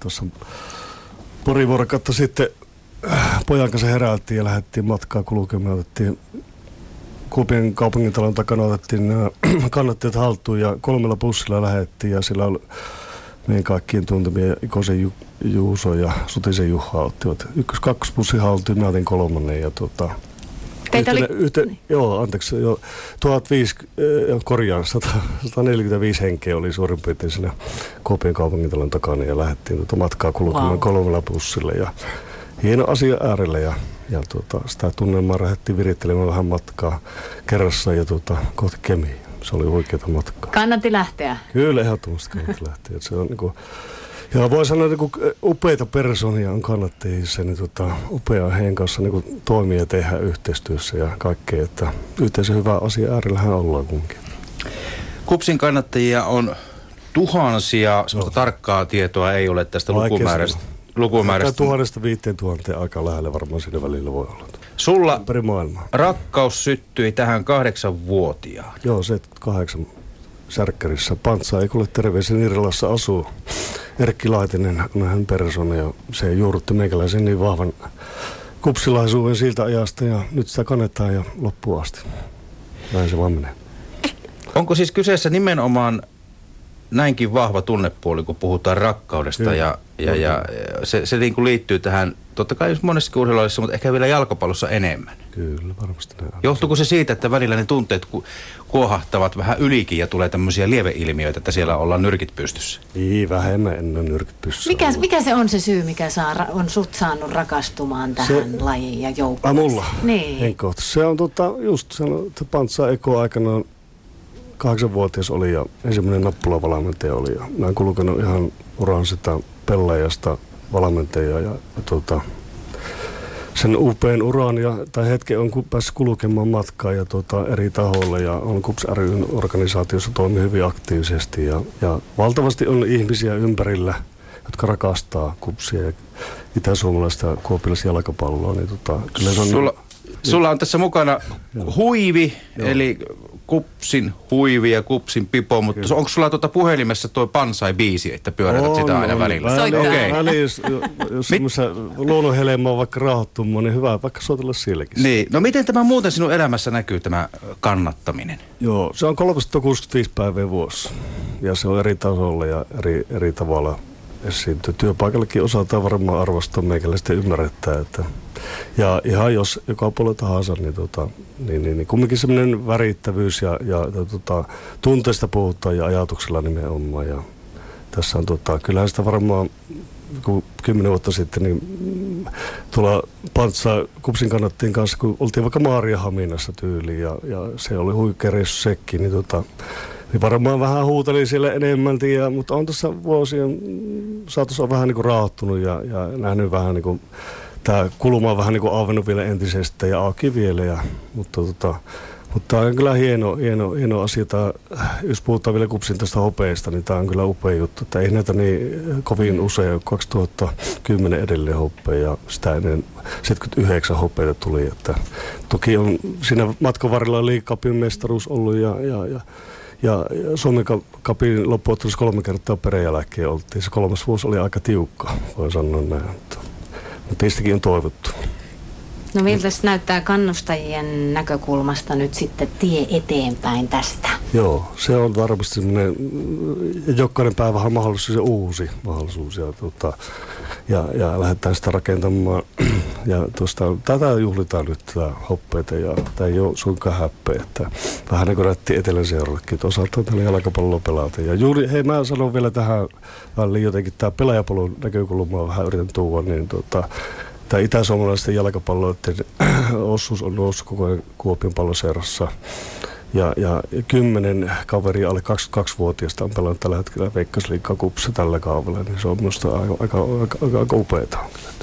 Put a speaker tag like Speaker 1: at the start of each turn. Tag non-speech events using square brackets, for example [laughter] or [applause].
Speaker 1: tuossa pari vuorokautta sitten äh, pojan kanssa heräiltiin ja lähdettiin matkaa kulkemaan. Otettiin Kuopion kaupungintalon takana otettiin nämä [clears throat] kannattajat haltuun ja kolmella bussilla lähdettiin ja sillä oli meidän kaikkien tuntemia Ikosen Ju, Juuso ja Sutisen Juha ottivat ykkös kaksi bussi haltuun, mä otin kolmannen ja tota,
Speaker 2: Teitä oli...
Speaker 1: yhte, joo, anteeksi, joo, 1005, äh, korjaan, 100, 145 henkeä oli suurin piirtein siinä Kuopion kaupungintalon takana ja lähdettiin tuota matkaa kulkemaan wow. kolmella bussilla ja hieno asia äärellä ja, ja tuota, sitä tunnelmaa lähdettiin virittelemään vähän matkaa kerrassa ja tuota, kohti Kemiin. Se oli oikeata matkaa.
Speaker 2: Kannatti lähteä.
Speaker 1: Kyllä ehdottomasti kannattaa lähteä. Se on niinku, ja voi sanoa, että niin upeita persoonia on kannattajissa, niin tota, upea heidän kanssa niin toimia ja tehdä yhteistyössä ja kaikkea, että yhteisen hyvä asia äärellähän ollaan kumminkin.
Speaker 3: Kupsin kannattajia on tuhansia, semmoista tarkkaa tietoa ei ole tästä
Speaker 1: Vaikea
Speaker 3: lukumäärästä.
Speaker 1: sanoa.
Speaker 3: lukumäärästä.
Speaker 1: Tuhannesta viiteen tuhanteen aika lähellä varmaan siinä välillä voi olla.
Speaker 3: Sulla rakkaus syttyi tähän kahdeksanvuotiaan.
Speaker 1: Joo, 78 Särkkärissä. Pantsa ei kuule terveisiä Irlassa asuu. Erkki Laitinen on hän persona ja se juurrutti meikäläisen niin vahvan kupsilaisuuden siltä ajasta ja nyt sitä kannetaan ja loppuun asti. Näin se vaan menee.
Speaker 3: Onko siis kyseessä nimenomaan näinkin vahva tunnepuoli, kun puhutaan rakkaudesta
Speaker 1: Kyllä.
Speaker 3: ja, ja, ja se, se niin kuin liittyy tähän, totta kai monessa urheilulajissa, mutta ehkä vielä jalkapallossa enemmän.
Speaker 1: Kyllä, varmasti näin.
Speaker 3: Johtuuko se siitä, että välillä ne tunteet ku, kuohahtavat vähän ylikin ja tulee tämmöisiä lieveilmiöitä, että siellä ollaan nyrkit pystyssä?
Speaker 1: Niin, vähemmän ennen nyrkit pystyssä.
Speaker 2: Mikä,
Speaker 1: ollut.
Speaker 2: mikä se on se syy, mikä saa, ra- on sut saanut rakastumaan tähän
Speaker 1: Se-
Speaker 2: lajiin ja
Speaker 1: Ai
Speaker 2: joukkueeseen?
Speaker 1: mulla?
Speaker 2: Niin.
Speaker 1: Henkko. Se on tota, just sanoi, että Pantsa Eko aikanaan kahdeksanvuotias oli ja ensimmäinen nappulavalmentaja oli. Ja mä oon kulkenut ihan uran sitä pelaajasta valmentajaa ja, ja tota, sen upean uran ja, tai hetken on päässyt kulkemaan matkaa ja tota, eri tahoille ja on KUPS ryn organisaatiossa toimii hyvin aktiivisesti ja, ja valtavasti on ihmisiä ympärillä, jotka rakastaa KUPSia ja itä-suomalaista ja kuopilaisjalkapalloa, niin tota, kyllä se on
Speaker 3: Sulla, sulla on tässä mukana huivi,
Speaker 1: Joo.
Speaker 3: eli kupsin huivi ja kupsin pipo, mutta
Speaker 1: Kyllä.
Speaker 3: onko sulla tuota puhelimessa toi Pansai-biisi, että pyörätät sitä aina välillä?
Speaker 2: Soittaa.
Speaker 3: Okei.
Speaker 1: Väli, jos, jos luonnonhelma on vaikka rauhoittumaan, niin hyvä vaikka soitella sielläkin.
Speaker 3: Niin, no miten tämä muuten sinun elämässä näkyy, tämä kannattaminen?
Speaker 1: Joo, se on 365 päivää vuosi. Ja se on eri tasolla ja eri, eri tavalla esiintyy. Työpaikallakin osataan varmaan arvostaa meikäläistä ymmärrettää, että ja ihan jos joka puolella tahansa, niin, tota, niin, niin, niin kumminkin semmoinen värittävyys ja, ja, ja tota, tunteista puhutaan ja ajatuksella nimenomaan. Ja tässä on tota, kyllähän sitä varmaan kun kymmenen vuotta sitten, niin tuolla Pantsa Kupsin kannattiin kanssa, kun oltiin vaikka Maariahaminassa tyyliin ja, ja se oli huikea reissu sekin, niin, tota, niin varmaan vähän huuteli siellä enemmälti, ja, mutta on tässä vuosien saatossa on vähän niin kuin ja, ja nähnyt vähän niin kuin, tämä kulma on vähän niin kuin auennut vielä entisestä ja auki vielä, ja, mutta tota, mutta tämä on kyllä hieno, hieno, hieno asia. Tää, jos puhutaan vielä kupsin tästä hopeesta, niin tämä on kyllä upea juttu. Että ei näitä niin kovin usein. 2010 edelleen hopea ja sitä ennen 79 hopeita tuli. Että toki on siinä matkan varrella liikapin mestaruus ollut ja, ja, ja ja, Suomen ka- kapin loppuottelussa kolme kertaa peräjälkeen oltiin. Se kolmas vuosi oli aika tiukka, voi sanoa näin. Mutta, teistäkin on toivottu.
Speaker 2: No miltä näyttää kannustajien näkökulmasta nyt sitten tie eteenpäin tästä?
Speaker 1: Joo, se on varmasti semmoinen, mm, jokainen päivä on mahdollisuus ja uusi mahdollisuus ja, tota, ja, ja lähdetään sitä rakentamaan. [clears throat] Ja tuosta, tätä juhlitaan nyt tätä hoppeita ja tämä ei ole suinkaan häppeä, että vähän niin kuin rätti etelän seurallekin, että osataan tällä jalkapalloa pelata. Ja juuri, hei mä sanon vielä tähän väliin jotenkin, tämä pelaajapalon näkökulma vähän yritän tuoda, niin tota, tämä itä-suomalaisten jalkapalloiden [clears throat] osuus on noussut koko ajan Kuopion palloseurassa. Ja, ja kymmenen kaveria alle 22-vuotiaista on pelannut tällä hetkellä Veikkausliigaa kupsa tällä kaudella, niin se on minusta aika, aika, aika, aika upeaa.